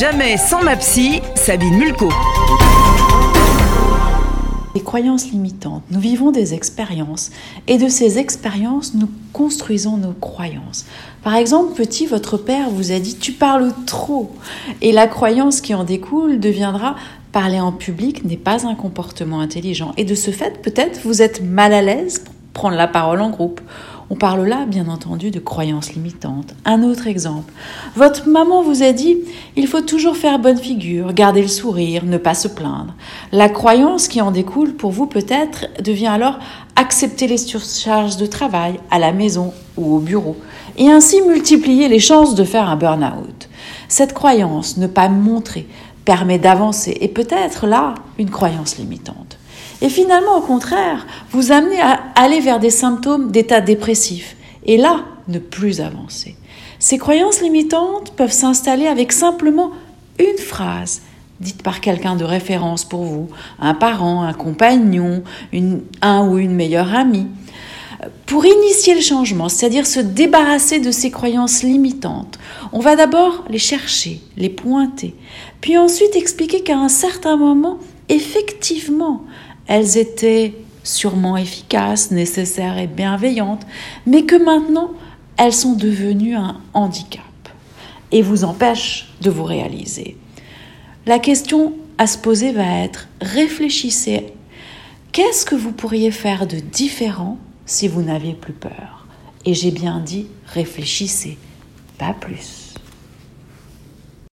Jamais sans ma psy, Sabine Mulco. Les croyances limitantes. Nous vivons des expériences et de ces expériences, nous construisons nos croyances. Par exemple, petit, votre père vous a dit tu parles trop et la croyance qui en découle deviendra parler en public n'est pas un comportement intelligent et de ce fait, peut-être vous êtes mal à l'aise pour prendre la parole en groupe on parle là, bien entendu, de croyances limitantes. Un autre exemple. Votre maman vous a dit, il faut toujours faire bonne figure, garder le sourire, ne pas se plaindre. La croyance qui en découle pour vous peut-être devient alors accepter les surcharges de travail à la maison ou au bureau et ainsi multiplier les chances de faire un burn-out. Cette croyance, ne pas montrer, permet d'avancer et peut-être là une croyance limitante et finalement au contraire vous amener à aller vers des symptômes d'état dépressif et là ne plus avancer. Ces croyances limitantes peuvent s'installer avec simplement une phrase dite par quelqu'un de référence pour vous, un parent, un compagnon, un ou une meilleure amie. Pour initier le changement, c'est-à-dire se débarrasser de ces croyances limitantes, on va d'abord les chercher, les pointer, puis ensuite expliquer qu'à un certain moment, effectivement, elles étaient sûrement efficaces, nécessaires et bienveillantes, mais que maintenant, elles sont devenues un handicap et vous empêchent de vous réaliser. La question à se poser va être, réfléchissez, qu'est-ce que vous pourriez faire de différent si vous n'aviez plus peur? Et j'ai bien dit, réfléchissez, pas plus.